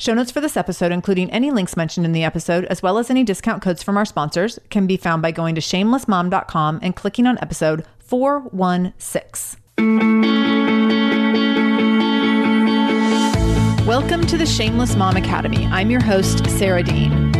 Show notes for this episode, including any links mentioned in the episode, as well as any discount codes from our sponsors, can be found by going to shamelessmom.com and clicking on episode 416. Welcome to the Shameless Mom Academy. I'm your host, Sarah Dean.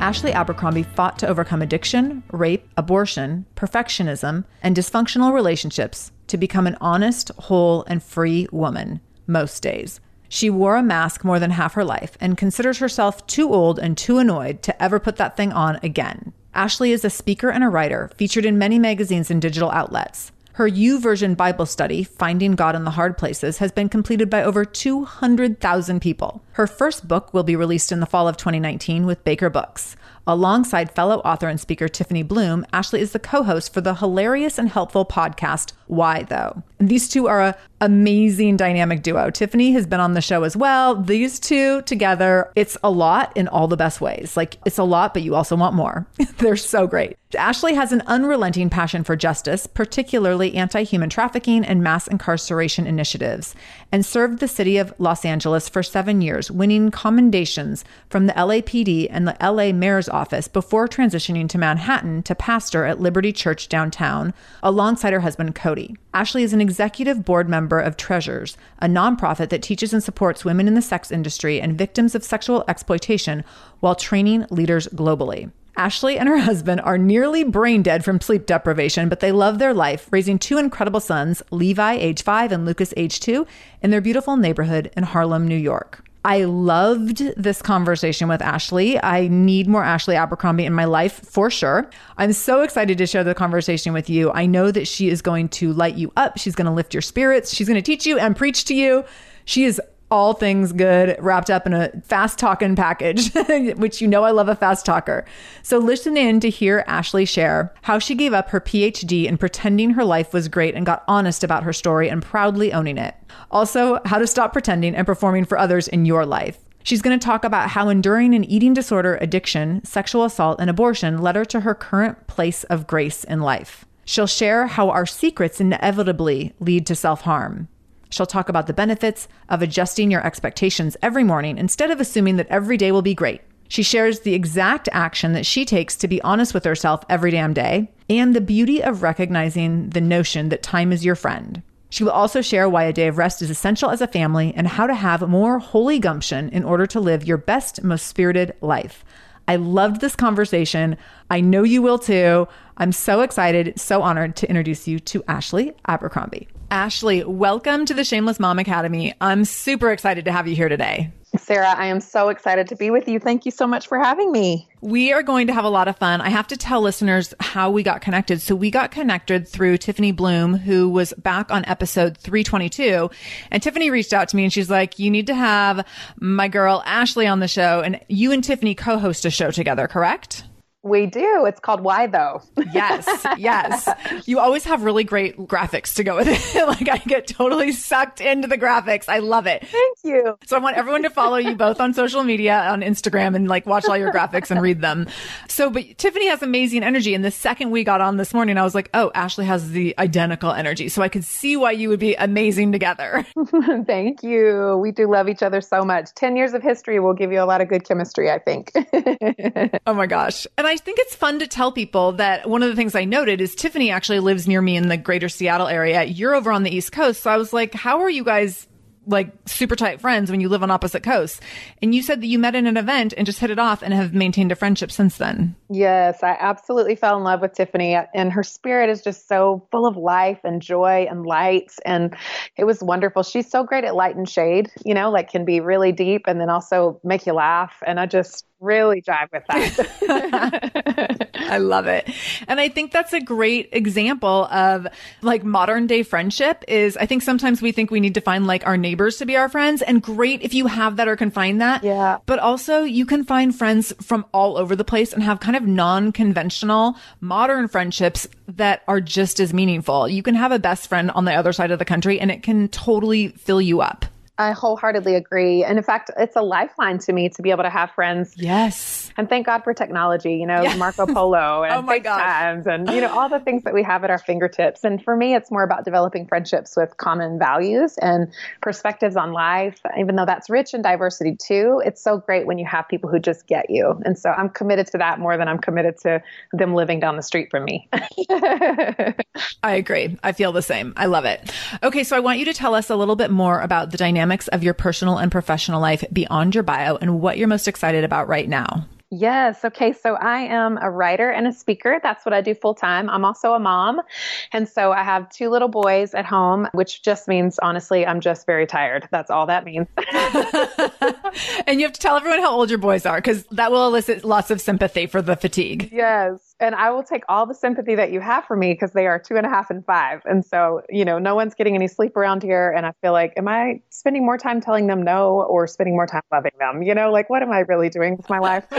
Ashley Abercrombie fought to overcome addiction, rape, abortion, perfectionism, and dysfunctional relationships to become an honest, whole, and free woman most days. She wore a mask more than half her life and considers herself too old and too annoyed to ever put that thing on again. Ashley is a speaker and a writer, featured in many magazines and digital outlets. Her YouVersion Bible study, Finding God in the Hard Places, has been completed by over 200,000 people. Her first book will be released in the fall of 2019 with Baker Books. Alongside fellow author and speaker Tiffany Bluhm, Ashley is the co host for the hilarious and helpful podcast, Why Tho? These two are a amazing dynamic duo. Tiffany has been on the show as well. These two together, it's a lot in all the best ways. Like it's a lot, but you also want more. They're so great. Ashley has an unrelenting passion for justice, particularly anti human trafficking and mass incarceration initiatives, and served the city of Los Angeles for seven years, winning commendations from the LAPD and the LA Mayor's Office before transitioning to Manhattan to pastor at Liberty Church downtown alongside her husband, Cody. Ashley is an executive board member of Treasures, a nonprofit that teaches and supports women in the sex industry and victims of sexual exploitation while training leaders globally. Ashley and her husband are nearly brain dead from sleep deprivation, but they love their life, raising two incredible sons, Levi, age five, and Lucas, age two, in their beautiful neighborhood in Harlem, New York. I loved this conversation with Ashley. I need more Ashley Abercrombie in my life for sure. I'm so excited to share the conversation with you. I know that she is going to light you up. She's going to lift your spirits. She's going to teach you and preach to you. She is all things good wrapped up in a fast talking package, which you know I love a fast talker. So listen in to hear Ashley share how she gave up her PhD in pretending her life was great and got honest about her story and proudly owning it. Also, how to stop pretending and performing for others in your life. She's going to talk about how enduring an eating disorder, addiction, sexual assault, and abortion led her to her current place of grace in life. She'll share how our secrets inevitably lead to self harm. She'll talk about the benefits of adjusting your expectations every morning instead of assuming that every day will be great. She shares the exact action that she takes to be honest with herself every damn day and the beauty of recognizing the notion that time is your friend. She will also share why a day of rest is essential as a family and how to have more holy gumption in order to live your best, most spirited life. I loved this conversation. I know you will too. I'm so excited, so honored to introduce you to Ashley Abercrombie. Ashley, welcome to the Shameless Mom Academy. I'm super excited to have you here today. Sarah, I am so excited to be with you. Thank you so much for having me. We are going to have a lot of fun. I have to tell listeners how we got connected. So we got connected through Tiffany Bluhm, who was back on episode 322. And Tiffany reached out to me and she's like, you need to have my girl Ashley on the show. And you and Tiffany co-host a show together, correct? We do. It's called Why Tho. yes, yes. You always have really great graphics to go with it. like I get totally sucked into the graphics. I love it. Thank you. So I want everyone to follow you both on social media, on Instagram, and like watch all your graphics and read them. So, but Tiffany has amazing energy. And the second we got on this morning, I was like, oh, Ashley has the identical energy. So I could see why you would be amazing together. Thank you. We do love each other so much. 10 years of history will give you a lot of good chemistry, I think. oh my gosh. And I think it's fun to tell people that one of the things I noted is Tiffany actually lives near me in the greater Seattle area. You're over on the East Coast. So I was like, how are you guys like super tight friends when you live on opposite coasts. And you said that you met in an event and just hit it off and have maintained a friendship since then. Yes, I absolutely fell in love with Tiffany and her spirit is just so full of life and joy and light and it was wonderful. She's so great at light and shade, you know, like can be really deep and then also make you laugh and I just really jive with that. I love it. And I think that's a great example of like modern day friendship is I think sometimes we think we need to find like our neighbors to be our friends and great if you have that or can find that. Yeah. But also you can find friends from all over the place and have kind of non-conventional modern friendships that are just as meaningful. You can have a best friend on the other side of the country and it can totally fill you up. I wholeheartedly agree. And in fact, it's a lifeline to me to be able to have friends. Yes. And thank God for technology, you know, yes. Marco Polo and oh my FaceTimes and, you know, all the things that we have at our fingertips. And for me, it's more about developing friendships with common values and perspectives on life. Even though that's rich in diversity too, it's so great when you have people who just get you. And so I'm committed to that more than I'm committed to them living down the street from me. I agree. I feel the same. I love it. Okay. So I want you to tell us a little bit more about the dynamic dynamics of your personal and professional life beyond your bio and what you're most excited about right now. Yes. Okay. So I am a writer and a speaker. That's what I do full time. I'm also a mom. And so I have two little boys at home, which just means, honestly, I'm just very tired. That's all that means. and you have to tell everyone how old your boys are because that will elicit lots of sympathy for the fatigue. Yes and I will take all the sympathy that you have for me because they are two and a half and five. And so, you know, no one's getting any sleep around here. And I feel like, am I spending more time telling them no or spending more time loving them? You know, like, what am I really doing with my life?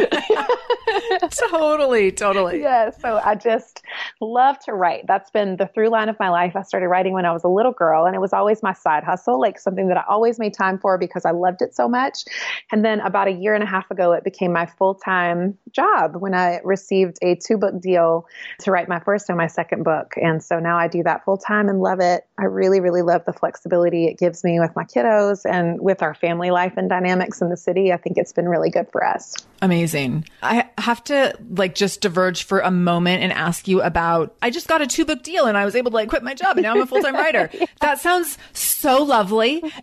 totally, totally. Yeah. So I just love to write. That's been the through line of my life. I started writing when I was a little girl, and it was always my side hustle, like something that I always made time for because I loved it so much. And then about a year and a half ago, it became my full time job when I received a two book book deal to write my first and my second book. And so now I do that full time and love it. I really, really love the flexibility it gives me with my kiddos and with our family life and dynamics in the city. I think it's been really good for us. Amazing. I have to like just diverge for a moment and ask you about I just got a two book deal and I was able to like quit my job and now I'm a full time writer. yeah. That sounds so lovely.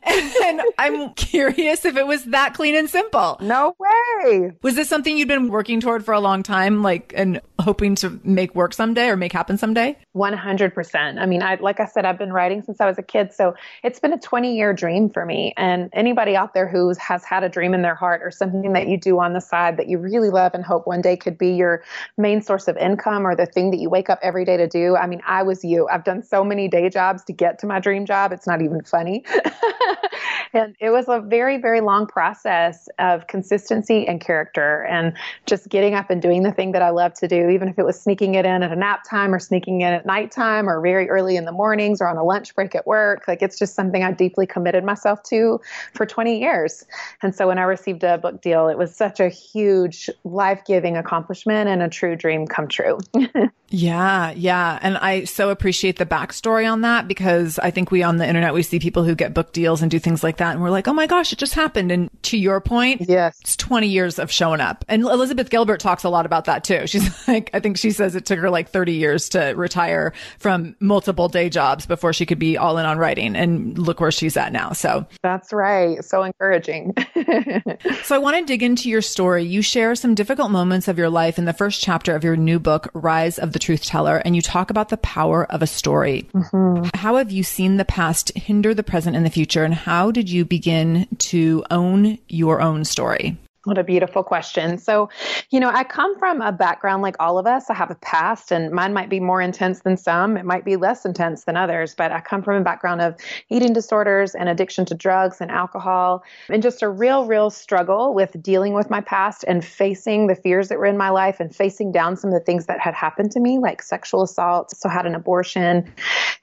And I'm curious if it was that clean and simple. No way. Was this something you'd been working toward for a long time, like and hoping to make work someday or make happen someday? 100%. I mean, I like I said, I've been writing since I was a kid, so it's been a 20 year dream for me. And anybody out there who has had a dream in their heart or something that you do on the side that you really love and hope one day could be your main source of income or the thing that you wake up every day to do. I mean, I was you. I've done so many day jobs to get to my dream job. It's not even funny. and it was a very, very long process of consistency and character and just getting up and doing the thing that I love to do, even if it was sneaking it in at a nap time or sneaking in at nighttime or very early in the mornings or on a lunch break at work. Like it's just something I deeply committed myself to for 20 years. And so when I received a book deal, it was such a huge life giving accomplishment and a true dream come true. Yeah, yeah. And I so appreciate the backstory on that because I think we on the internet, we see people who get book deals and do things like that that and we're like, oh my gosh, it just happened. And to your point, yes, it's 20 years of showing up. And Elizabeth Gilbert talks a lot about that too. She's like, I think she says it took her like 30 years to retire from multiple day jobs before she could be all in on writing. And look where she's at now. So that's right. So encouraging. so I want to dig into your story. You share some difficult moments of your life in the first chapter of your new book, Rise of the Truth Teller, and you talk about the power of a story. Mm-hmm. How have you seen the past hinder the present and the future? And how did you begin to own your own story? What a beautiful question. So, you know, I come from a background like all of us. I have a past, and mine might be more intense than some. It might be less intense than others, but I come from a background of eating disorders and addiction to drugs and alcohol, and just a real, real struggle with dealing with my past and facing the fears that were in my life and facing down some of the things that had happened to me, like sexual assault. So, had an abortion,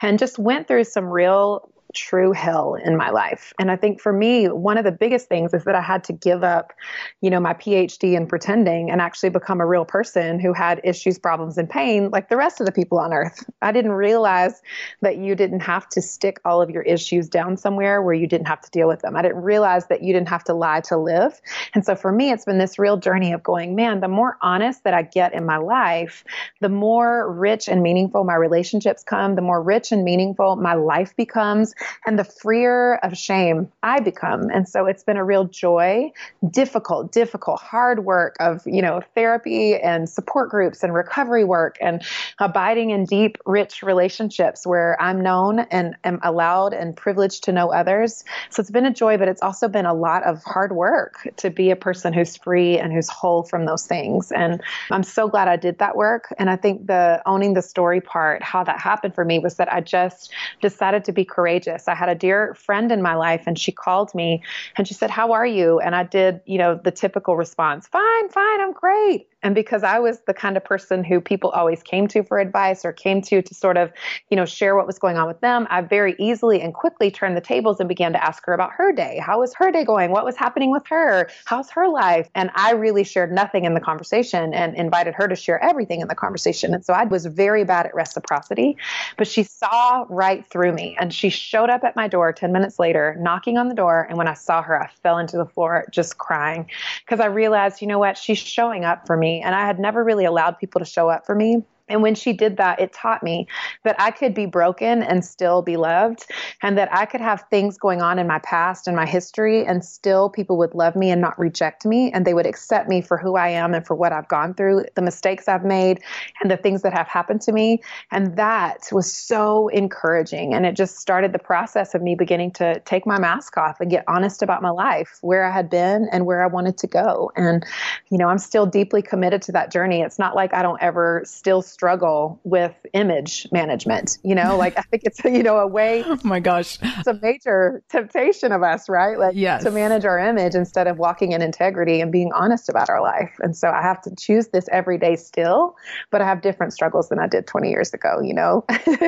and just went through some real true hell in my life. And I think for me, one of the biggest things is that I had to give up, you know, my PhD in pretending and actually become a real person who had issues, problems, and pain like the rest of the people on earth. I didn't realize that you didn't have to stick all of your issues down somewhere where you didn't have to deal with them. I didn't realize that you didn't have to lie to live. And so for me, it's been this real journey of going, man, the more honest that I get in my life, the more rich and meaningful my relationships come, the more rich and meaningful my life becomes and the freer of shame I become. And so it's been a real joy, difficult, difficult, hard work of, you know, therapy and support groups and recovery work and abiding in deep, rich relationships where I'm known and am allowed and privileged to know others. So it's been a joy, but it's also been a lot of hard work to be a person who's free and who's whole from those things. And I'm so glad I did that work. And I think the owning the story part, how that happened for me was that I just decided to be courageous this. I had a dear friend in my life and she called me and she said, How are you? And I did, you know, the typical response, Fine, fine, I'm great. And because I was the kind of person who people always came to for advice or came to to sort of, you know, share what was going on with them, I very easily and quickly turned the tables and began to ask her about her day. How was her day going? What was happening with her? How's her life? And I really shared nothing in the conversation and invited her to share everything in the conversation. And so I was very bad at reciprocity, but she saw right through me and she showed up at my door 10 minutes later, knocking on the door. And when I saw her, I fell into the floor just crying because I realized, you know what? She's showing up for me and I had never really allowed people to show up for me. And when she did that, it taught me that I could be broken and still be loved, and that I could have things going on in my past and my history, and still people would love me and not reject me, and they would accept me for who I am and for what I've gone through, the mistakes I've made, and the things that have happened to me. And that was so encouraging. And it just started the process of me beginning to take my mask off and get honest about my life, where I had been and where I wanted to go. And, you know, I'm still deeply committed to that journey. It's not like I don't ever still struggle with image management. You know, like I think it's you know a way. Oh my gosh, it's a major temptation of us, right? Like yes. to manage our image instead of walking in integrity and being honest about our life. And so I have to choose this every day still, but I have different struggles than I did 20 years ago. You know.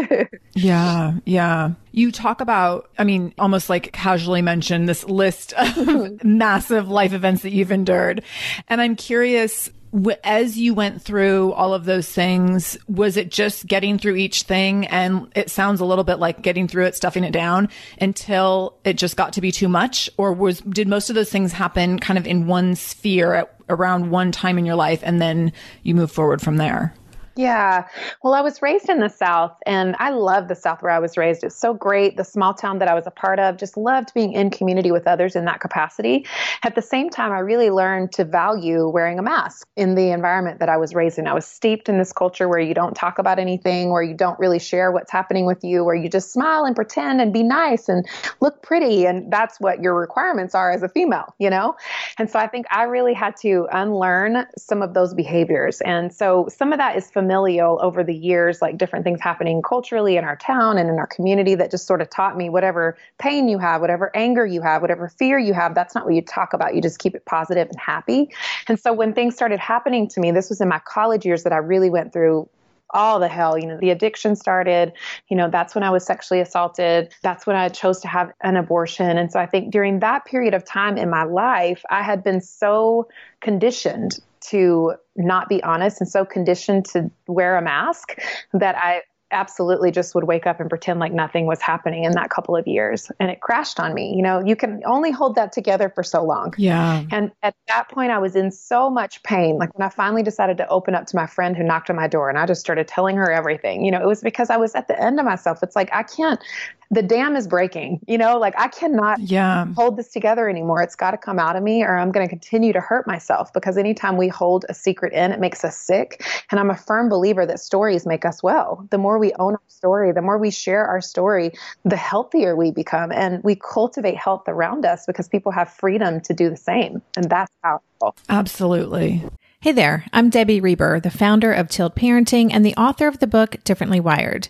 yeah, yeah. You talk about, I mean, almost like casually mention this list of mm-hmm. massive life events that you've endured, and I'm curious as you went through all of those things, was it just getting through each thing? And it sounds a little bit like getting through it, stuffing it down until it just got to be too much? Or was, did most of those things happen kind of in one sphere at around one time in your life and then you move forward from there? Yeah. Well, I was raised in the South and I love the South where I was raised. It's so great. The small town that I was a part of, just loved being in community with others in that capacity. At the same time, I really learned to value wearing a mask in the environment that I was raised in. I was steeped in this culture where you don't talk about anything, where you don't really share what's happening with you, where you just smile and pretend and be nice and look pretty. And that's what your requirements are as a female, you know? And so I think I really had to unlearn some of those behaviors. And so some of that is familiar familial over the years, like different things happening culturally in our town and in our community that just sort of taught me whatever pain you have, whatever anger you have, whatever fear you have, that's not what you talk about. You just keep it positive and happy. And so when things started happening to me, this was in my college years that I really went through all the hell. You know, the addiction started. You know, that's when I was sexually assaulted. That's when I chose to have an abortion. And so I think during that period of time in my life, I had been so conditioned to not be honest and so conditioned to wear a mask that I absolutely just would wake up and pretend like nothing was happening in that couple of years. And it crashed on me. You know you can only hold that together for so long. Yeah. And at that point i was in so much pain. Like when i finally decided to open up to my friend who knocked on my door and i just started telling her everything you know it was because i was at the end of myself. It's like i can't the dam is breaking you know like i cannot yeah. hold this together anymore. It's got to come out of me or i'm going to continue to hurt myself because anytime we hold a secret in it makes us sick. And i'm a firm believer that stories make us well. The more we own our story the more we share our story the healthier we become. And we cultivate health around us because people have freedom to do the same. And that's powerful. Absolutely. Hey there, I'm Debbie Reber, the founder of Tilt Parenting and the author of the book Differently Wired.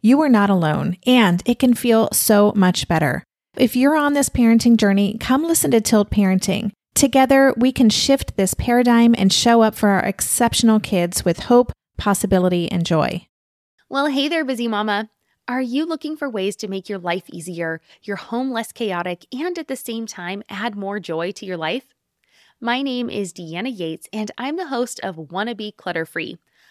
you are not alone, and it can feel so much better. If you're on this parenting journey, come listen to Tilt Parenting. Together, we can shift this paradigm and show up for our exceptional kids with hope, possibility, and joy. Well, hey there, busy mama. Are you looking for ways to make your life easier, your home less chaotic, and at the same time add more joy to your life? My name is Deanna Yates, and I'm the host of Wanna Be Clutter Free,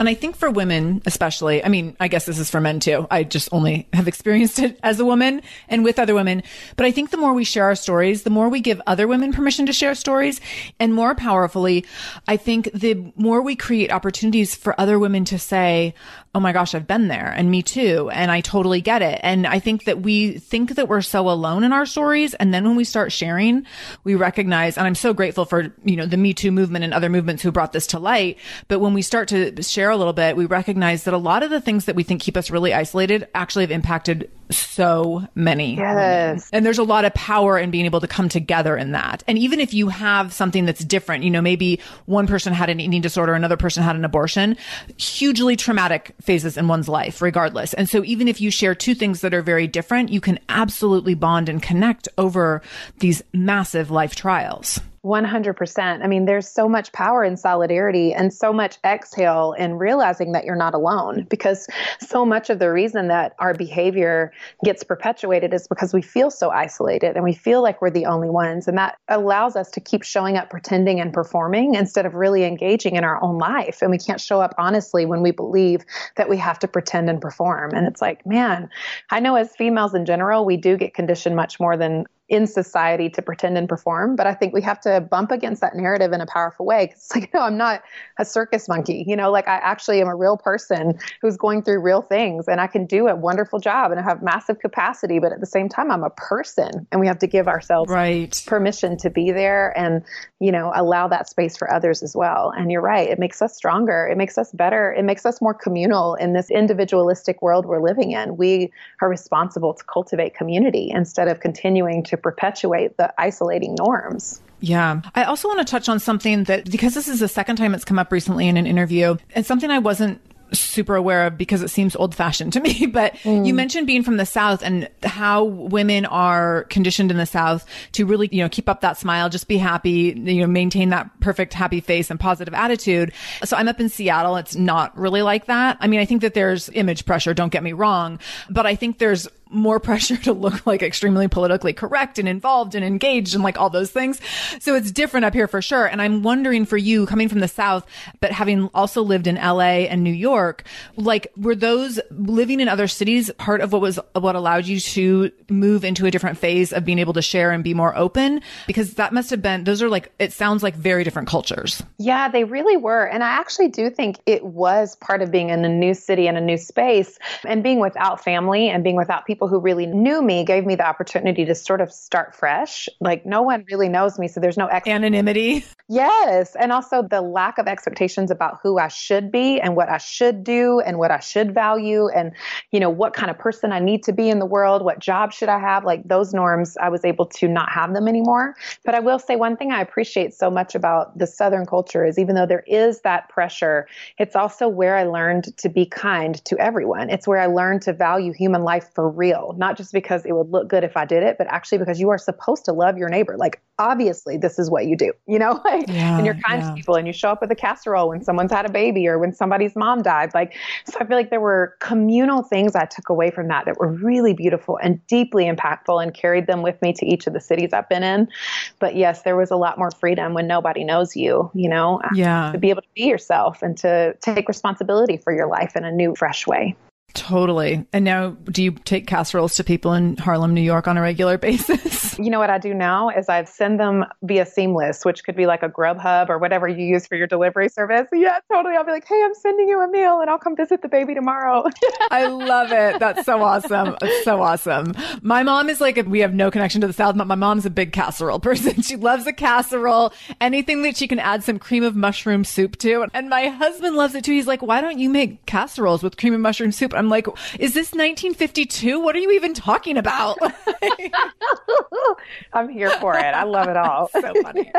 And I think for women, especially, I mean, I guess this is for men too. I just only have experienced it as a woman and with other women. But I think the more we share our stories, the more we give other women permission to share stories. And more powerfully, I think the more we create opportunities for other women to say, Oh my gosh, I've been there and me too. And I totally get it. And I think that we think that we're so alone in our stories. And then when we start sharing, we recognize, and I'm so grateful for, you know, the Me Too movement and other movements who brought this to light. But when we start to share a little bit, we recognize that a lot of the things that we think keep us really isolated actually have impacted so many. Yes. Women. And there's a lot of power in being able to come together in that. And even if you have something that's different, you know, maybe one person had an eating disorder, another person had an abortion, hugely traumatic phases in one's life, regardless. And so even if you share two things that are very different, you can absolutely bond and connect over these massive life trials. 100%. I mean, there's so much power in solidarity and so much exhale in realizing that you're not alone because so much of the reason that our behavior gets perpetuated is because we feel so isolated and we feel like we're the only ones. And that allows us to keep showing up pretending and performing instead of really engaging in our own life. And we can't show up honestly when we believe that we have to pretend and perform. And it's like, man, I know as females in general, we do get conditioned much more than in society to pretend and perform. But I think we have to bump against that narrative in a powerful way. Cause it's like, no, I'm not a circus monkey. You know, like I actually am a real person who's going through real things and I can do a wonderful job and I have massive capacity. But at the same time, I'm a person and we have to give ourselves right. permission to be there and, you know, allow that space for others as well. And you're right. It makes us stronger. It makes us better. It makes us more communal in this individualistic world we're living in. We are responsible to cultivate community instead of continuing to perpetuate the isolating norms. Yeah. I also want to touch on something that, because this is the second time it's come up recently in an interview, and something I wasn't super aware of because it seems old fashioned to me. But mm. you mentioned being from the South and how women are conditioned in the South to really, you know, keep up that smile, just be happy, you know, maintain that perfect happy face and positive attitude. So I'm up in Seattle. It's not really like that. I mean, I think that there's image pressure. Don't get me wrong, but I think there's more pressure to look like extremely politically correct and involved and engaged and like all those things. So it's different up here for sure. And I'm wondering for you coming from the South, but having also lived in LA and New York, like were those living in other cities part of what was what allowed you to move into a different phase of being able to share and be more open? Because that must have been, those are like, it sounds like very different cultures. Yeah, they really were. And I actually do think it was part of being in a new city and a new space and being without family and being without people people who really knew me gave me the opportunity to sort of start fresh. Like no one really knows me, so there's no ex- anonymity. Yes, and also the lack of expectations about who I should be and what I should do and what I should value and you know what kind of person I need to be in the world, what job should I have? Like those norms, I was able to not have them anymore. But I will say one thing I appreciate so much about the Southern culture is even though there is that pressure, it's also where I learned to be kind to everyone. It's where I learned to value human life for real real, not just because it would look good if I did it, but actually because you are supposed to love your neighbor. Like, obviously, this is what you do, you know, like, yeah, and you're kind yeah. to people and you show up with a casserole when someone's had a baby or when somebody's mom died. Like, so I feel like there were communal things I took away from that that were really beautiful and deeply impactful and carried them with me to each of the cities I've been in. But yes, there was a lot more freedom when nobody knows you, you know, yeah. to be able to be yourself and to take responsibility for your life in a new, fresh way. Totally. And now, do you take casseroles to people in Harlem, New York on a regular basis? You know what I do now is I send them via Seamless, which could be like a Grubhub or whatever you use for your delivery service. Yeah, totally. I'll be like, hey, I'm sending you a meal and I'll come visit the baby tomorrow. I love it. That's so awesome. It's so awesome. My mom is like, we have no connection to the South, but my mom's a big casserole person. She loves a casserole, anything that she can add some cream of mushroom soup to. And my husband loves it too. He's like, why don't you make casseroles with cream of mushroom soup? I'm like, is this 1952? What are you even talking about? I'm here for it. I love it all. so funny.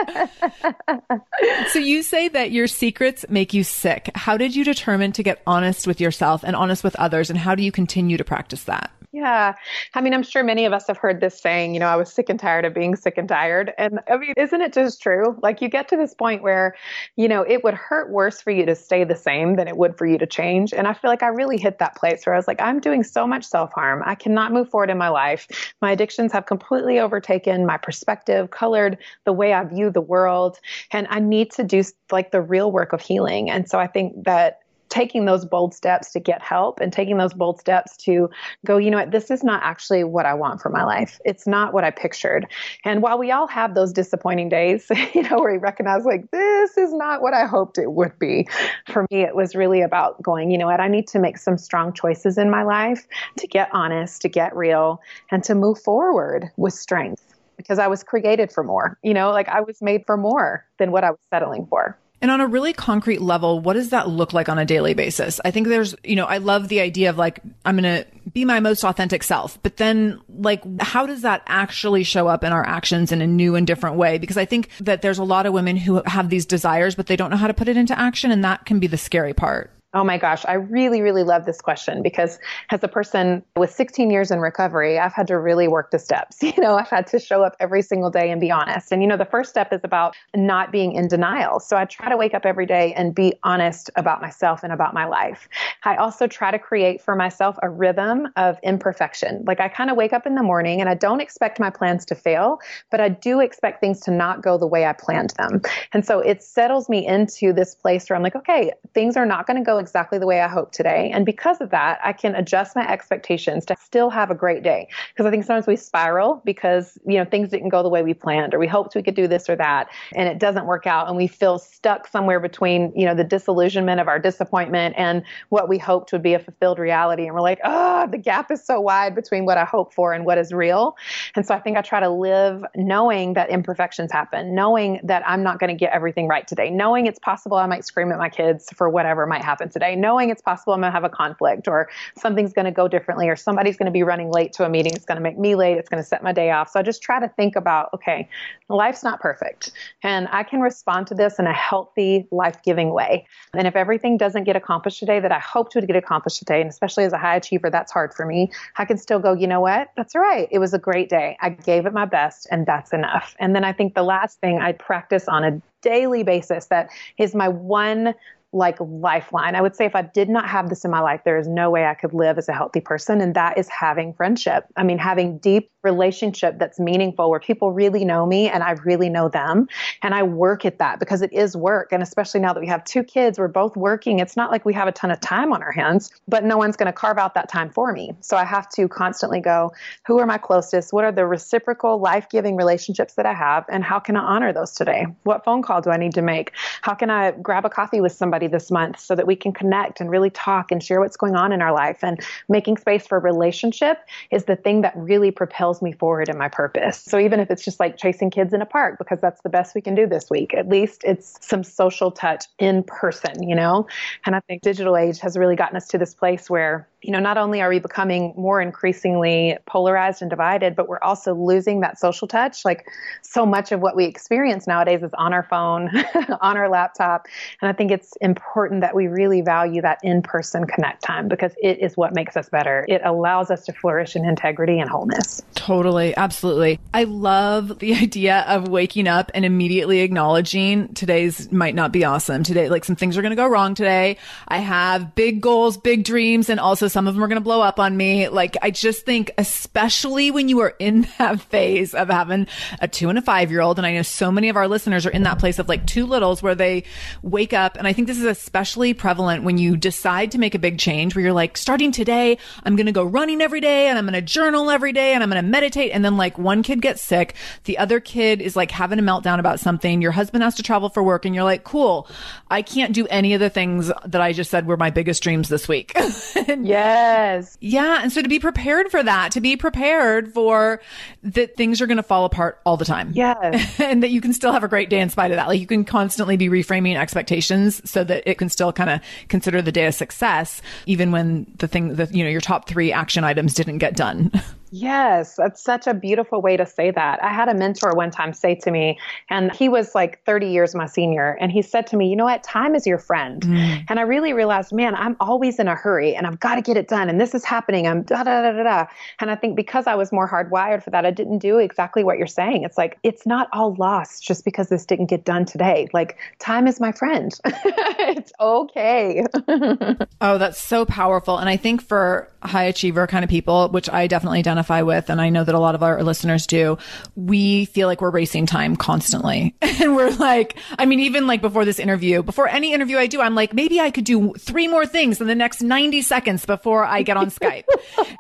so you say that your secrets make you sick. How did you determine to get honest with yourself and honest with others? And how do you continue to practice that? Yeah. I mean, I'm sure many of us have heard this saying, you know, I was sick and tired of being sick and tired. And I mean, isn't it just true? Like you get to this point where, you know, it would hurt worse for you to stay the same than it would for you to change. And I feel like I really hit that place where I was like, I'm doing so much self harm. I cannot move forward in my life. My addictions have completely overtaken my perspective, colored the way I view the world. And I need to do like the real work of healing. And so I think that taking those bold steps to get help and taking those bold steps to go, you know what, this is not actually what I want for my life. It's not what I pictured. And while we all have those disappointing days, you know, where we recognize like, this is not what I hoped it would be. For me, it was really about going, you know what, I need to make some strong choices in my life to get honest, to get real, and to move forward with strength because I was created for more. You know, like I was made for more than what I was settling for. And on a really concrete level, what does that look like on a daily basis? I think there's, you know, I love the idea of like, I'm going to be my most authentic self, but then like, how does that actually show up in our actions in a new and different way? Because I think that there's a lot of women who have these desires, but they don't know how to put it into action. And that can be the scary part. Oh my gosh, I really, really love this question because as a person with 16 years in recovery, I've had to really work the steps. You know, I've had to show up every single day and be honest. And, you know, the first step is about not being in denial. So I try to wake up every day and be honest about myself and about my life. I also try to create for myself a rhythm of imperfection. Like I kind of wake up in the morning and I don't expect my plans to fail, but I do expect things to not go the way I planned them. And so it settles me into this place where I'm like, okay, things are not going to go exactly the way I hope today. And because of that, I can adjust my expectations to still have a great day. Because I think sometimes we spiral because, you know, things didn't go the way we planned or we hoped we could do this or that and it doesn't work out and we feel stuck somewhere between, you know, the disillusionment of our disappointment and what we hoped would be a fulfilled reality. And we're like, oh, the gap is so wide between what I hope for and what is real. And so I think I try to live knowing that imperfections happen, knowing that I'm not going to get everything right today, knowing it's possible I might scream at my kids for whatever might happen today, knowing it's possible I'm going to have a conflict or something's going to go differently or somebody's going to be running late to a meeting. It's going to make me late. It's going to set my day off. So I just try to think about, okay, life's not perfect and I can respond to this in a healthy, life giving way. And if everything doesn't get accomplished today that I hope to get accomplished today, and especially as a high achiever, that's hard for me, I can still go, you know what? That's all right. It was a great day. I gave it my best and that's enough. And then I think the last thing I practice on a daily basis that is my one like lifeline. I would say if I did not have this in my life, there is no way I could live as a healthy person. And that is having friendship. I mean, having deep relationship that's meaningful where people really know me and I really know them. And I work at that because it is work. And especially now that we have two kids, we're both working. It's not like we have a ton of time on our hands, but no one's going to carve out that time for me. So I have to constantly go, who are my closest? What are the reciprocal, life giving relationships that I have? And how can I honor those today? What phone call do I need to make? How can I grab a coffee with somebody this month so that we can connect and really talk and share what's going on in our life? And making space for relationship is the thing that really propels me forward in my purpose. So even if it's just like chasing kids in a park, because that's the best we can do this week, at least it's some social touch in person, you know? And I think digital age has really gotten us to this place where you know, not only are we becoming more increasingly polarized and divided, but we're also losing that social touch. Like so much of what we experience nowadays is on our phone, on our laptop. And I think it's important that we really value that in person connect time because it is what makes us better. It allows us to flourish in integrity and wholeness. Totally. Absolutely. I love the idea of waking up and immediately acknowledging today's might not be awesome. Today, like some things are going to go wrong today. I have big goals, big dreams, and also some of them are going to blow up on me. Like, I just think, especially when you are in that phase of having a two and a five year old, and I know so many of our listeners are in that place of like two littles where they wake up. And I think this is especially prevalent when you decide to make a big change where you're like, starting today, I'm going to go running every day and I'm going to journal every day and I'm going to meditate. And then like one kid gets sick. The other kid is like having a meltdown about something. Your husband has to travel for work and you're like, cool. I can't do any of the things that I just said were my biggest dreams this week. yeah. Yes. Yeah. And so to be prepared for that, to be prepared for that things are going to fall apart all the time. Yes. and that you can still have a great day in spite of that. Like you can constantly be reframing expectations so that it can still kind of consider the day a success, even when the thing that, you know, your top three action items didn't get done. Yes, that's such a beautiful way to say that. I had a mentor one time say to me, and he was like 30 years my senior, and he said to me, You know what? Time is your friend. Mm. And I really realized, man, I'm always in a hurry and I've got to get it done. And this is happening. I'm da da da da da. And I think because I was more hardwired for that, I didn't do exactly what you're saying. It's like, it's not all lost just because this didn't get done today. Like, time is my friend. it's okay. oh, that's so powerful. And I think for high achiever kind of people, which I definitely identify identify with, and I know that a lot of our listeners do, we feel like we're racing time constantly. and we're like, I mean, even like before this interview, before any interview I do, I'm like, maybe I could do three more things in the next 90 seconds before I get on Skype.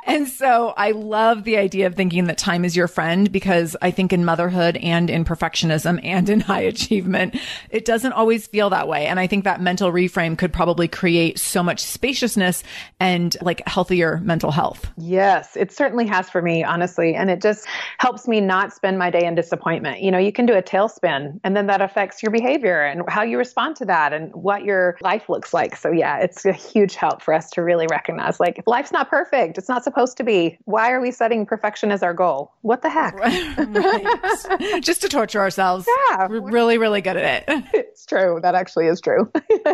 And so I love the idea of thinking that time is your friend because I think in motherhood and in perfectionism and in high achievement, it doesn't always feel that way. And I think that mental reframe could probably create so much spaciousness and like healthier mental health. Yes, it certainly has for me, honestly. And it just helps me not spend my day in disappointment. You know, you can do a tailspin and then that affects your behavior and how you respond to that and what your life looks like. So, yeah, it's a huge help for us to really recognize like life's not perfect. It's not supposed to be. Why are we setting perfection as our goal? What the heck? right. Just to torture ourselves. Yeah. We're really, really good at it. It's true. That actually is true.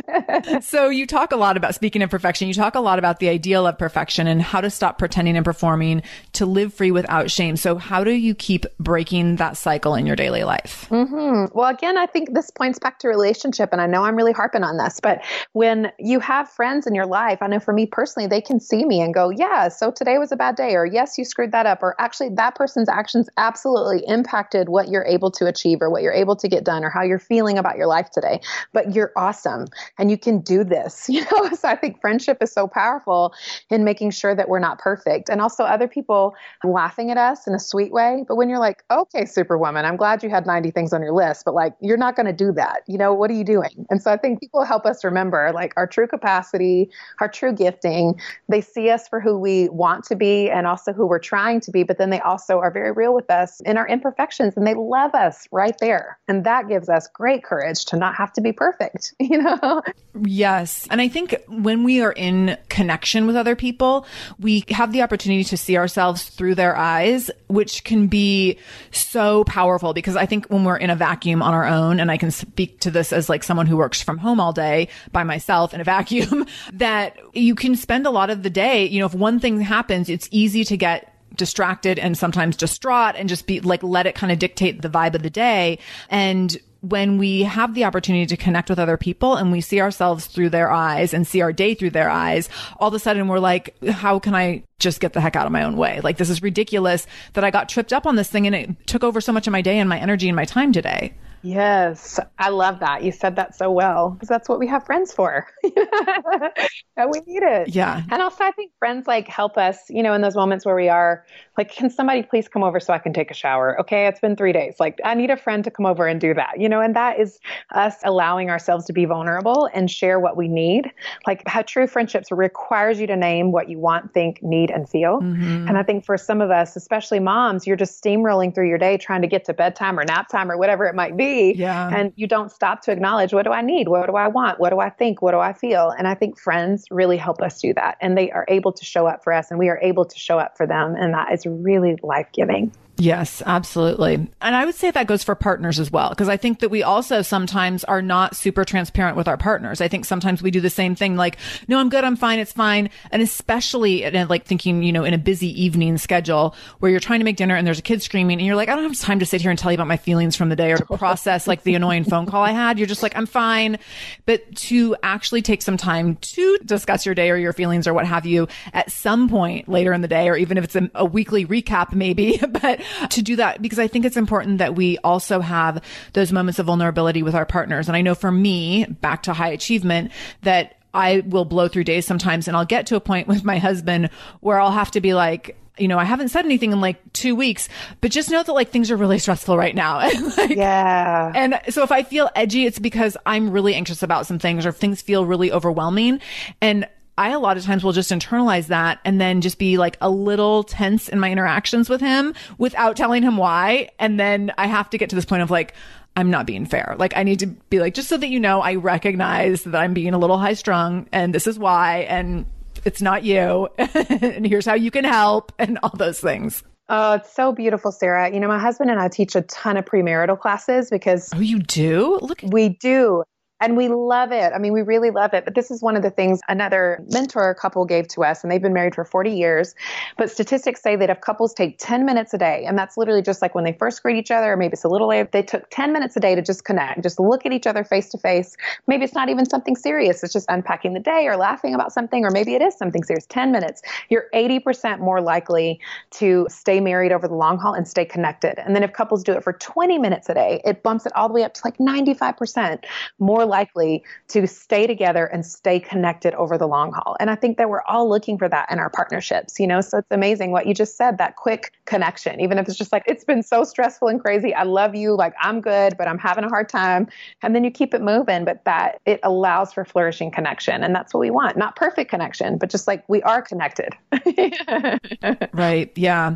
so, you talk a lot about, speaking of perfection, you talk a lot about the ideal of perfection and how to stop pretending and performing to live free without shame. So, how do you keep breaking that cycle in your daily life? Mm-hmm. Well, again, I think this points back to relationship, and I know I'm really harping on this, but when you have friends in your life, I know for me personally, they can see me and go, Yeah, so today was a bad day, or yes, you screwed that up, or actually, that person's actions absolutely impacted what you're able to achieve, or what you're able to get done, or how you're feeling about your life today. But you're awesome, and you can do this. You know, so I think friendship is so powerful in making sure that we're not perfect, and also other people laughing at us in a sweet way. But when you're like, okay, Superwoman, I'm glad you had 90 things on your list, but like, you're not going to do that. You know, what are you doing? And so I think people help us remember like our true capacity, our true gifting. They see us for who we want to be and also who we're trying to be, but then they also are very real with us in our imperfections and they love us right there. And that gives us great courage to not have to be perfect, you know? Yes. And I think when we are in connection with other people, we have the opportunity to see ourselves through their eyes, which can be so powerful because I think when we're in a vacuum on our own, and I can speak to this as like someone who works from home all day by myself in a vacuum, that you can spend a lot of the day, you know, if one thing happens, it's easy to get distracted and sometimes distraught and just be like, let it kind of dictate the vibe of the day. And when we have the opportunity to connect with other people and we see ourselves through their eyes and see our day through their eyes, all of a sudden we're like, how can I just get the heck out of my own way? Like, this is ridiculous that I got tripped up on this thing and it took over so much of my day and my energy and my time today. Yes, I love that. You said that so well because that's what we have friends for. and we need it. Yeah. And also, I think friends like help us, you know, in those moments where we are like, can somebody please come over so I can take a shower? Okay, it's been three days. Like, I need a friend to come over and do that, you know, and that is us allowing ourselves to be vulnerable and share what we need. Like, how true friendships requires you to name what you want, think, need, and feel. Mm-hmm. And I think for some of us, especially moms, you're just steamrolling through your day trying to get to bedtime or nap time or whatever it might be yeah. And you don't stop to acknowledge what do I need? What do I want? What do I think? What do I feel? And I think friends really help us do that. And they are able to show up for us and we are able to show up for them. And that is really life giving. Yes, absolutely. And I would say that goes for partners as well, because I think that we also sometimes are not super transparent with our partners. I think sometimes we do the same thing, like, no, I'm good, I'm fine, it's fine. And especially in like thinking, you know, in a busy evening schedule where you're trying to make dinner and there's a kid screaming and you're like, I don't have time to sit here and tell you about my feelings from the day or to process like the annoying phone call I had. You're just like, I'm fine. But to actually take some time to discuss your day or your feelings or what have you at some point later in the day, or even if it's a, a weekly recap, maybe, but to do that because I think it's important that we also have those moments of vulnerability with our partners. And I know for me, back to high achievement, that I will blow through days sometimes and I'll get to a point with my husband where I'll have to be like, you know, I haven't said anything in like two weeks, but just know that like things are really stressful right now. like, yeah. And so if I feel edgy, it's because I'm really anxious about some things or things feel really overwhelming. And I a lot of times will just internalize that and then just be like a little tense in my interactions with him without telling him why. And then I have to get to this point of like, I'm not being fair. Like I need to be like, just so that you know, I recognize that I'm being a little high strung and this is why. And it's not you. and here's how you can help and all those things. Oh, it's so beautiful, Sarah. You know, my husband and I teach a ton of premarital classes because Oh, you do? Look At- we do. And we love it. I mean, we really love it. But this is one of the things another mentor couple gave to us, and they've been married for 40 years. But statistics say that if couples take 10 minutes a day, and that's literally just like when they first greet each other, or maybe it's a little later, they took 10 minutes a day to just connect, just look at each other face to face. Maybe it's not even something serious, it's just unpacking the day or laughing about something, or maybe it is something serious. 10 minutes, you're 80% more likely to stay married over the long haul and stay connected. And then if couples do it for 20 minutes a day, it bumps it all the way up to like 95% more likely to stay together and stay connected over the long haul. And I think that we're all looking for that in our partnerships, you know? So it's amazing what you just said, that quick connection, even if it's just like, it's been so stressful and crazy. I love you. Like, I'm good, but I'm having a hard time. And then you keep it moving, but that it allows for flourishing connection. And that's what we want. Not perfect connection, but just like we are connected. right. Yeah.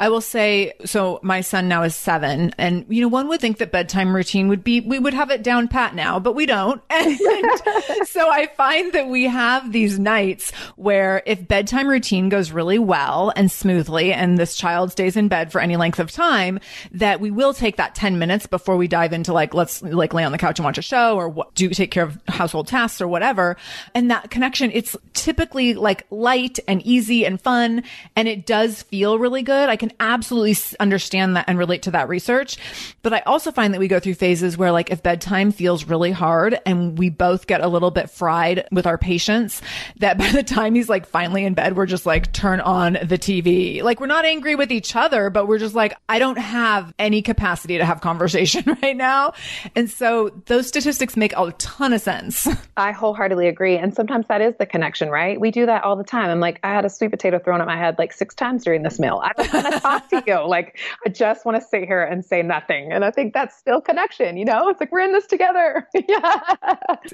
I will say, so my son now is seven, and you know, one would think that bedtime routine would be, we would have it down pat now, but we don't. And so I find that we have these nights where if bedtime routine goes really well and smoothly, and this child stays in bed for any length of time, that we will take that 10 minutes before we dive into like, let's like lay on the couch and watch a show or what, do take care of household tasks or whatever. And that connection, it's typically like light and easy and fun. And it does feel really good good. I can absolutely understand that and relate to that research. But I also find that we go through phases where like if bedtime feels really hard and we both get a little bit fried with our patience, that by the time he's like finally in bed, we're just like turn on the TV. Like we're not angry with each other, but we're just like, I don't have any capacity to have conversation right now. And so those statistics make a ton of sense. I wholeheartedly agree. And sometimes that is the connection, right? We do that all the time. I'm like, I had a sweet potato thrown at my head like six times during this meal. I just want to talk to you. Like, I just want to sit here and say nothing. And I think that's still connection, you know? It's like we're in this together. yeah.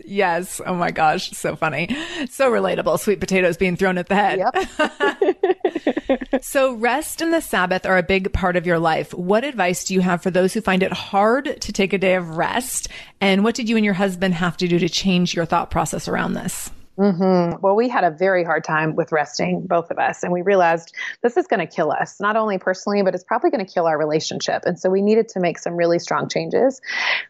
Yes. Oh my gosh. So funny. So relatable. Sweet potatoes being thrown at the head. Yep. so, rest and the Sabbath are a big part of your life. What advice do you have for those who find it hard to take a day of rest? And what did you and your husband have to do to change your thought process around this? Mm-hmm. Well, we had a very hard time with resting, both of us, and we realized this is going to kill us, not only personally, but it's probably going to kill our relationship. And so we needed to make some really strong changes.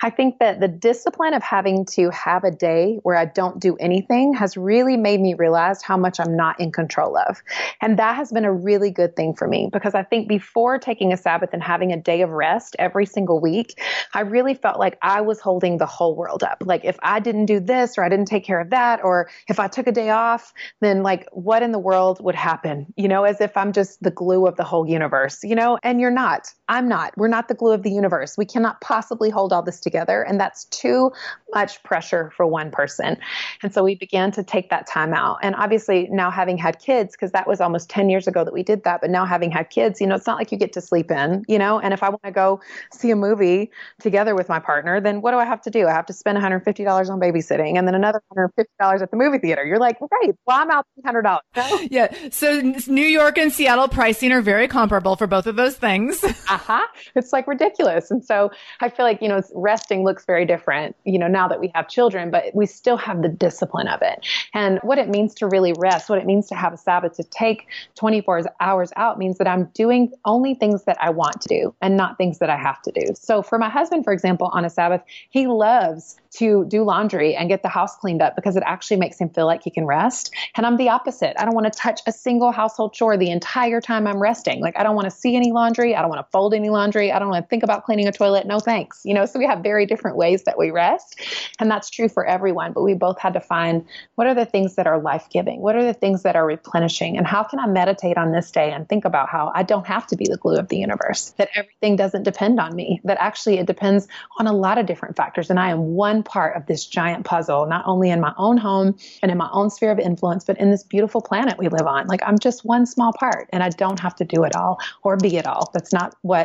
I think that the discipline of having to have a day where I don't do anything has really made me realize how much I'm not in control of. And that has been a really good thing for me because I think before taking a Sabbath and having a day of rest every single week, I really felt like I was holding the whole world up. Like if I didn't do this or I didn't take care of that, or if if I took a day off, then like what in the world would happen? You know, as if I'm just the glue of the whole universe, you know, and you're not. I'm not. We're not the glue of the universe. We cannot possibly hold all this together. And that's too much pressure for one person. And so we began to take that time out. And obviously, now having had kids, because that was almost 10 years ago that we did that, but now having had kids, you know, it's not like you get to sleep in, you know, and if I want to go see a movie together with my partner, then what do I have to do? I have to spend $150 on babysitting and then another $150 at the movie theater. You're like, great, well, I'm out $300. Yeah. So New York and Seattle pricing are very comparable for both of those things. Uh-huh. It's like ridiculous. And so I feel like, you know, resting looks very different, you know, now that we have children, but we still have the discipline of it. And what it means to really rest, what it means to have a Sabbath, to take 24 hours out means that I'm doing only things that I want to do and not things that I have to do. So for my husband, for example, on a Sabbath, he loves to do laundry and get the house cleaned up because it actually makes him feel like he can rest. And I'm the opposite. I don't want to touch a single household chore the entire time I'm resting. Like I don't want to see any laundry. I don't want to fold any laundry. I don't want to think about cleaning a toilet. No thanks. You know, so we have very different ways that we rest. And that's true for everyone. But we both had to find what are the things that are life giving? What are the things that are replenishing? And how can I meditate on this day and think about how I don't have to be the glue of the universe, that everything doesn't depend on me, that actually it depends on a lot of different factors. And I am one part of this giant puzzle, not only in my own home and in my own sphere of influence, but in this beautiful planet we live on. Like I'm just one small part and I don't have to do it all or be it all. That's not what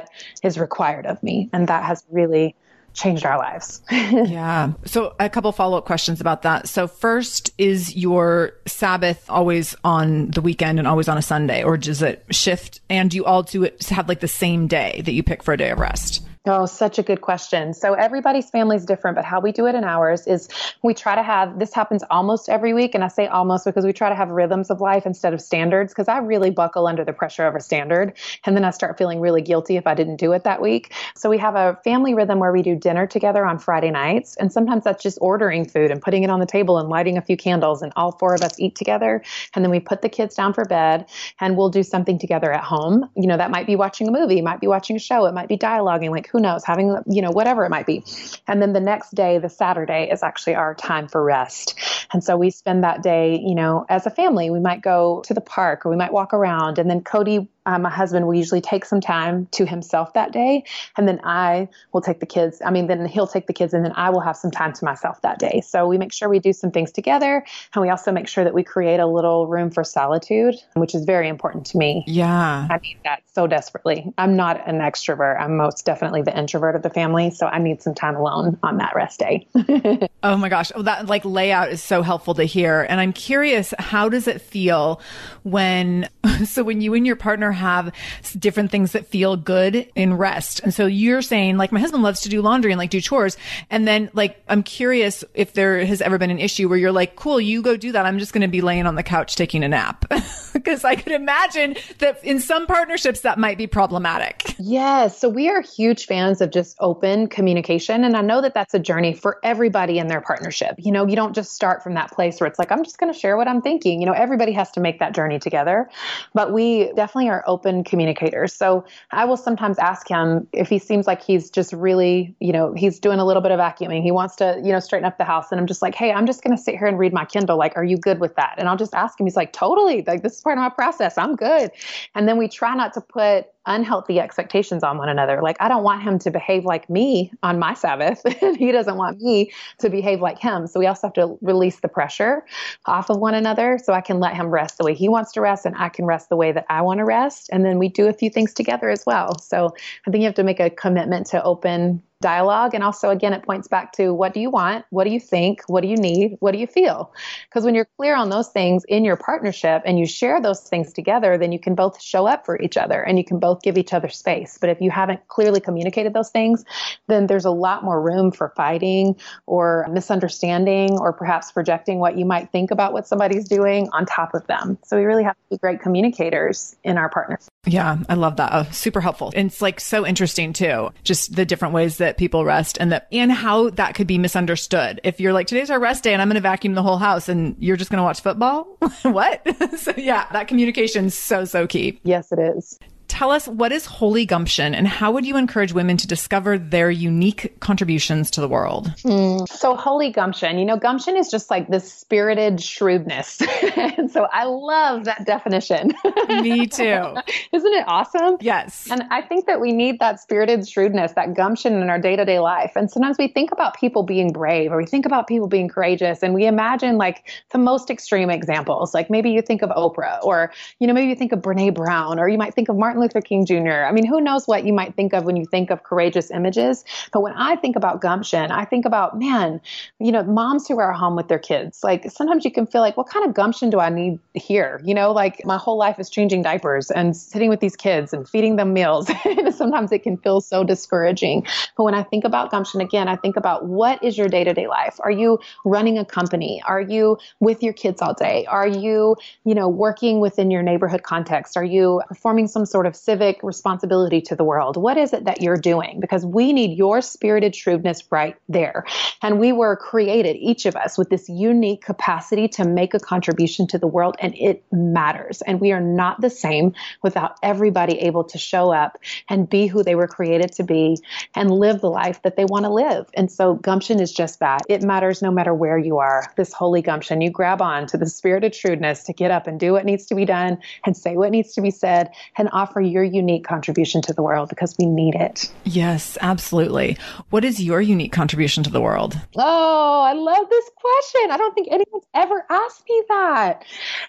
is required of me. And that has really changed our lives. yeah. So a couple follow up questions about that. So first, is your Sabbath always on the weekend and always on a Sunday, or does it shift? And do you all do it have like the same day that you pick for a day of rest? Oh, such a good question. So everybody's family is different, but how we do it in ours is we try to have this happens almost every week. And I say almost because we try to have rhythms of life instead of standards because I really buckle under the pressure of a standard. And then I start feeling really guilty if I didn't do it that week. So we have a family rhythm where we do dinner together on Friday nights. And sometimes that's just ordering food and putting it on the table and lighting a few candles. And all four of us eat together. And then we put the kids down for bed and we'll do something together at home. You know, that might be watching a movie, might be watching a show, it might be dialoguing like who knows, having, you know, whatever it might be. And then the next day, the Saturday, is actually our time for rest. And so we spend that day, you know, as a family, we might go to the park or we might walk around. And then Cody uh, my husband will usually take some time to himself that day. And then I will take the kids. I mean, then he'll take the kids and then I will have some time to myself that day. So we make sure we do some things together. And we also make sure that we create a little room for solitude, which is very important to me. Yeah. I need that so desperately. I'm not an extrovert. I'm most definitely the introvert of the family. So I need some time alone on that rest day. oh my gosh. Oh, that like layout is so helpful to hear. And I'm curious, how does it feel when, so when you and your partner have different things that feel good in rest. And so you're saying like my husband loves to do laundry and like do chores. And then like I'm curious if there has ever been an issue where you're like, cool, you go do that. I'm just going to be laying on the couch taking a nap. because I could imagine that in some partnerships that might be problematic. Yes. So we are huge fans of just open communication. And I know that that's a journey for everybody in their partnership. You know, you don't just start from that place where it's like, I'm just going to share what I'm thinking. You know, everybody has to make that journey together. But we definitely are open communicators. So I will sometimes ask him if he seems like he's just really, you know, he's doing a little bit of vacuuming. He wants to, you know, straighten up the house. And I'm just like, hey, I'm just going to sit here and read my Kindle. Like, are you good with that? And I'll just ask him. He's like, totally. Like, this is part of my process. I'm good. And then we try not to put unhealthy expectations on one another. Like, I don't want him to behave like me on my Sabbath, and he doesn't want me to behave like him. So we also have to release the pressure off of one another so I can let him rest the way he wants to rest, and I can rest the way that I want to rest. And then we do a few things together as well. So I think you have to make a commitment to open dialogue. And also, again, it points back to what do you want? What do you think? What do you need? What do you feel? Because when you're clear on those things in your partnership and you share those things together, then you can both show up for each other and you can both give each other space. But if you haven't clearly communicated those things, then there's a lot more room for fighting or misunderstanding or perhaps projecting what you might think about what somebody's doing on top of them. So we really have to be great communicators in our partnership. Yeah, I love that. Oh, super helpful. And it's like so interesting too, just the different ways that people rest and that, and how that could be misunderstood. If you're like, today's our rest day and I'm going to vacuum the whole house and you're just going to watch football. what? so yeah, that communication is so, so key. Yes, it is tell us what is Holy Gumption and how would you encourage women to discover their unique contributions to the world? Mm, so, Holy Gumption, you know, gumption is just like this spirited shrewdness. and so I love that definition. Me too. Isn't it awesome? Yes. And I think that we need that spirited shrewdness, that gumption in our day to day life. And sometimes we think about people being brave or we think about people being courageous and we imagine like the most extreme examples. Like maybe you think of Oprah or, you know, maybe you think of Brene Brown or you might think of Martin Luther King Jr. I mean, who knows what you might think of when you think of courageous images. But when I think about gumption, I think about, man, you know, moms who are at home with their kids. Like sometimes you can feel like, what kind of gumption do I need here? You know, like my whole life is changing diapers and sitting with these kids and feeding them meals. sometimes it can feel so discouraging. But when I think about gumption again, I think about what is your day to day life? Are you running a company? Are you with your kids all day? Are you, you know, working within your neighborhood context? Are you performing some sort of civic responsibility to the world? What is it that you're doing? Because we need your spirited shrewdness right there. And we were created, each of us, with this unique capacity to make a contribution to the world, and it matters. And we are not the same without everybody able to show up and be who they were created to be and live the life that they want to live. And so, gumption is just that. It matters no matter where you are. This holy gumption, you grab on to the spirited shrewdness to get up and do what needs to be done and say what needs to be said and offer your unique contribution to the world because we need it. Yes, absolutely. What is your unique contribution to the world? Oh, I love this question. I don't think anyone's ever asked me that.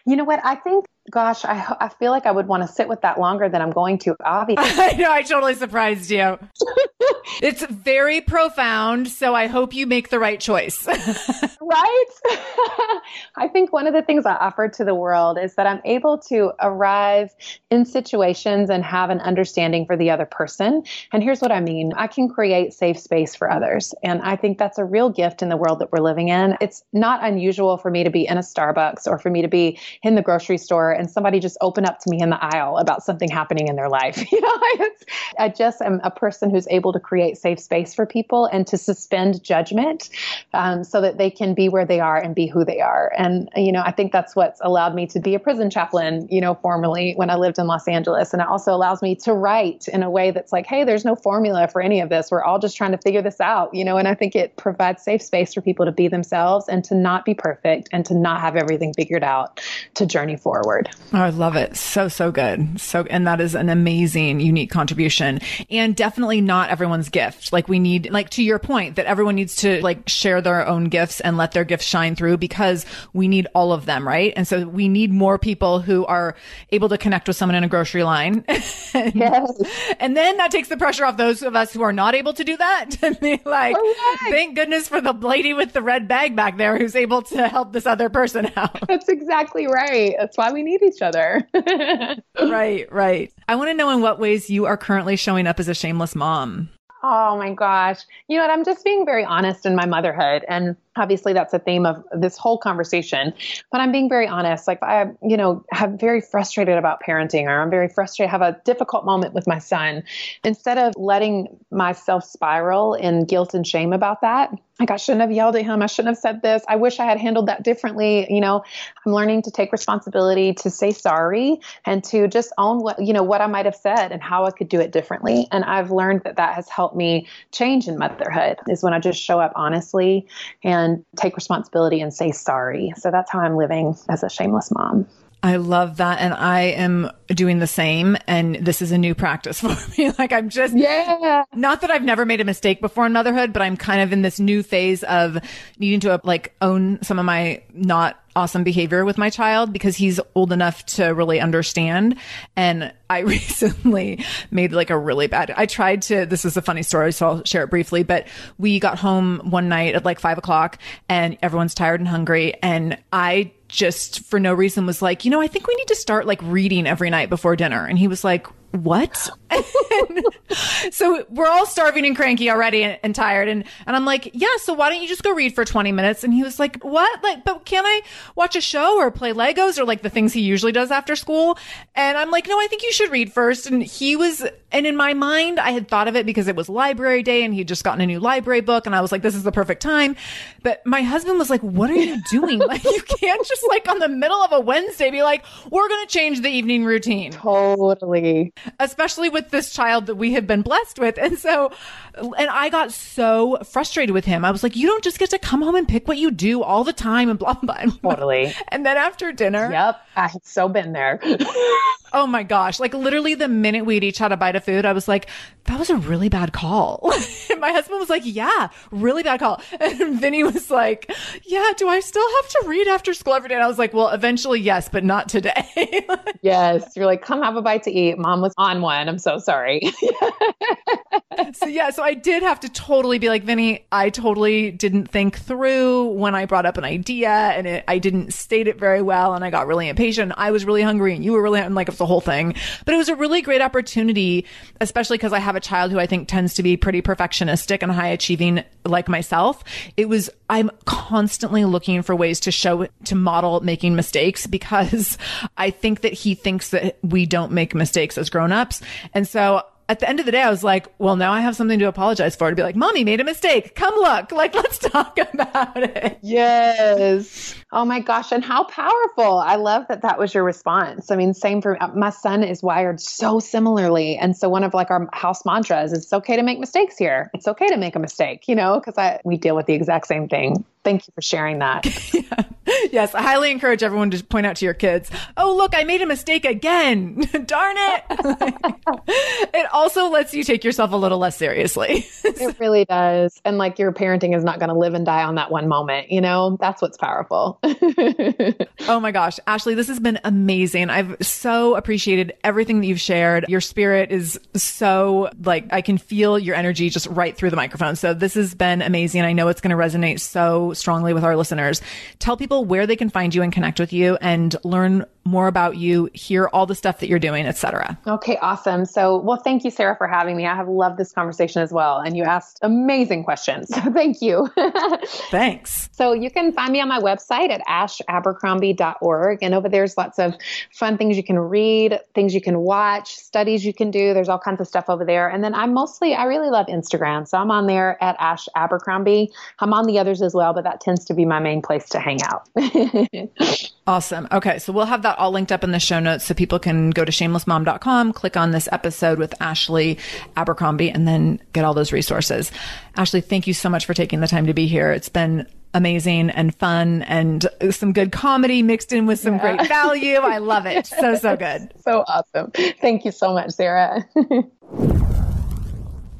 You know what? I think gosh, I, I feel like I would want to sit with that longer than I'm going to, obviously. I know, I totally surprised you. it's very profound, so I hope you make the right choice. right? I think one of the things I offer to the world is that I'm able to arrive in situations and have an understanding for the other person. And here's what I mean I can create safe space for others. And I think that's a real gift in the world that we're living in. It's not unusual for me to be in a Starbucks or for me to be in the grocery store and somebody just open up to me in the aisle about something happening in their life. You know, I just am a person who's able to create safe space for people and to suspend judgment um, so that they can be where they are and be who they are. And, you know, I think that's what's allowed me to be a prison chaplain, you know, formerly when I lived in Los Angeles. And it also allows me to write in a way that's like, hey, there's no formula for any of this. We're all just trying to figure this out, you know, and I think it provides safe space for people to be themselves and to not be perfect and to not have everything figured out to journey forward. Oh, I love it. So, so good. So, and that is an amazing, unique contribution and definitely not everyone's gift. Like we need, like to your point that everyone needs to like share their own gifts and let their gifts shine through because we need all of them, right? And so we need more people who are able to connect with someone in a grocery line. and, yes. and then that takes the pressure off those of us who are not able to do that to be like, thank goodness for the lady with the red bag back there who's able to help this other person out. That's exactly right. That's why we need each other. right, right. I want to know in what ways you are currently showing up as a shameless mom. Oh my gosh. You know what? I'm just being very honest in my motherhood. And obviously that's a theme of this whole conversation but i'm being very honest. Like i you know have very frustrated about parenting or i'm very frustrated have a difficult moment with my son. Instead of letting myself spiral in guilt and shame about that like i shouldn't have yelled at him. I shouldn't have said this. I wish i had handled that differently. You know i'm learning to take responsibility to say sorry and to just own what you know what i might have said and how i could do it differently. And i've learned that that has helped me change in motherhood is when i just show up honestly and and take responsibility and say sorry. So that's how I'm living as a shameless mom. I love that. And I am doing the same. And this is a new practice for me. like I'm just, yeah. Not that I've never made a mistake before in motherhood, but I'm kind of in this new phase of needing to like own some of my not awesome behavior with my child because he's old enough to really understand. And I recently made like a really bad, I tried to, this is a funny story, so I'll share it briefly, but we got home one night at like five o'clock and everyone's tired and hungry. And I just for no reason was like, you know, I think we need to start like reading every night before dinner. And he was like, what? so we're all starving and cranky already and, and, tired. And, and I'm like, yeah, so why don't you just go read for 20 minutes? And he was like, what? Like, but can I watch a show or play Legos or like the things he usually does after school? And I'm like, no, I think you should read first. And he was, and in my mind, I had thought of it because it was library day and he'd just gotten a new library book. And I was like, this is the perfect time. But my husband was like, what are you doing? like, you can't just like on the middle of a Wednesday be like, we're going to change the evening routine. Totally especially with this child that we have been blessed with. And so, and I got so frustrated with him. I was like, you don't just get to come home and pick what you do all the time and blah, blah, blah. Totally. And then after dinner. Yep. I've so been there. oh my gosh. Like literally the minute we'd each had a bite of food, I was like, that was a really bad call. my husband was like, yeah, really bad call. And Vinny was like, yeah, do I still have to read after school every day? And I was like, well, eventually, yes, but not today. yes. You're like, come have a bite to eat. Mom was on one. I'm so sorry. So yeah, so I did have to totally be like, Vinny, I totally didn't think through when I brought up an idea and it, I didn't state it very well. And I got really impatient. I was really hungry and you were really, like, it's the whole thing. But it was a really great opportunity, especially because I have a child who I think tends to be pretty perfectionistic and high achieving like myself. It was, I'm constantly looking for ways to show, to model making mistakes because I think that he thinks that we don't make mistakes as grown-ups. And so at the end of the day, I was like, well, now I have something to apologize for to be like, mommy made a mistake. Come look. Like, let's talk about it. Yes. Oh my gosh. And how powerful. I love that that was your response. I mean, same for uh, my son is wired so similarly. And so one of like our house mantras is it's okay to make mistakes here. It's okay to make a mistake, you know, because I we deal with the exact same thing. Thank you for sharing that. yeah. Yes, I highly encourage everyone to point out to your kids, oh, look, I made a mistake again. Darn it. it also lets you take yourself a little less seriously. it really does. And like your parenting is not going to live and die on that one moment. You know, that's what's powerful. oh my gosh. Ashley, this has been amazing. I've so appreciated everything that you've shared. Your spirit is so like, I can feel your energy just right through the microphone. So this has been amazing. I know it's going to resonate so strongly with our listeners. Tell people where they can find you and connect with you and learn more about you, hear all the stuff that you're doing, etc. Okay, awesome. So, well, thank you, Sarah, for having me. I have loved this conversation as well. And you asked amazing questions. So thank you. Thanks. So you can find me on my website at ashabercrombie.org. And over there's lots of fun things you can read, things you can watch, studies you can do. There's all kinds of stuff over there. And then I'm mostly, I really love Instagram. So I'm on there at Ash Abercrombie. I'm on the others as well, but that tends to be my main place to hang out. Awesome. Okay. So we'll have that all linked up in the show notes so people can go to shamelessmom.com, click on this episode with Ashley Abercrombie, and then get all those resources. Ashley, thank you so much for taking the time to be here. It's been amazing and fun and some good comedy mixed in with some yeah. great value. I love it. So, so good. so awesome. Thank you so much, Sarah.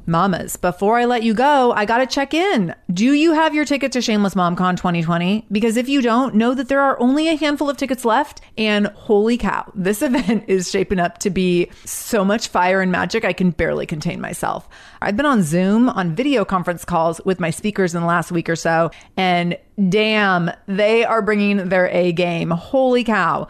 Mamas, before I let you go, I got to check in. Do you have your ticket to Shameless MomCon 2020? Because if you don't, know that there are only a handful of tickets left. And holy cow, this event is shaping up to be so much fire and magic, I can barely contain myself. I've been on Zoom on video conference calls with my speakers in the last week or so, and damn, they are bringing their A game. Holy cow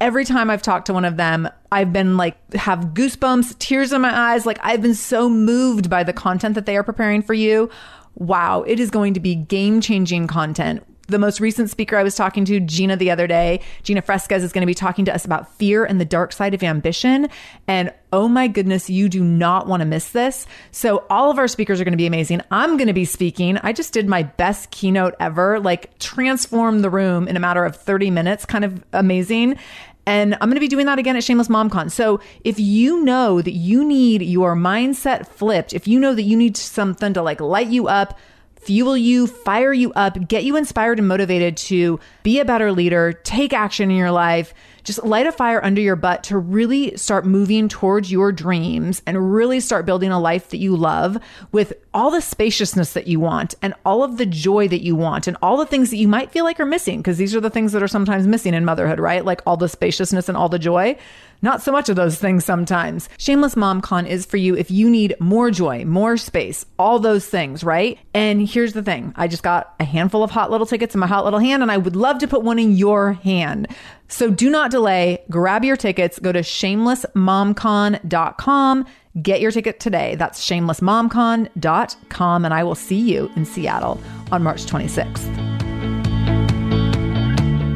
every time I've talked to one of them, I've been like, have goosebumps, tears in my eyes. Like, I've been so moved by the content that they are preparing for you. Wow, it is going to be game changing content the most recent speaker I was talking to, Gina, the other day, Gina Fresquez, is going to be talking to us about fear and the dark side of ambition. And oh my goodness, you do not want to miss this. So, all of our speakers are going to be amazing. I'm going to be speaking. I just did my best keynote ever, like transform the room in a matter of 30 minutes, kind of amazing. And I'm going to be doing that again at Shameless MomCon. So if you know that you need your mindset flipped, if you know that you need something to like light you up, fuel you, fire you up, get you inspired and motivated to be a better leader, take action in your life, just light a fire under your butt to really start moving towards your dreams and really start building a life that you love with all the spaciousness that you want and all of the joy that you want and all the things that you might feel like are missing because these are the things that are sometimes missing in motherhood, right? Like all the spaciousness and all the joy. Not so much of those things sometimes. Shameless MomCon is for you if you need more joy, more space, all those things, right? And here's the thing I just got a handful of hot little tickets in my hot little hand, and I would love to put one in your hand. So do not delay. Grab your tickets. Go to shamelessmomcon.com. Get your ticket today. That's shamelessmomcon.com. And I will see you in Seattle on March 26th.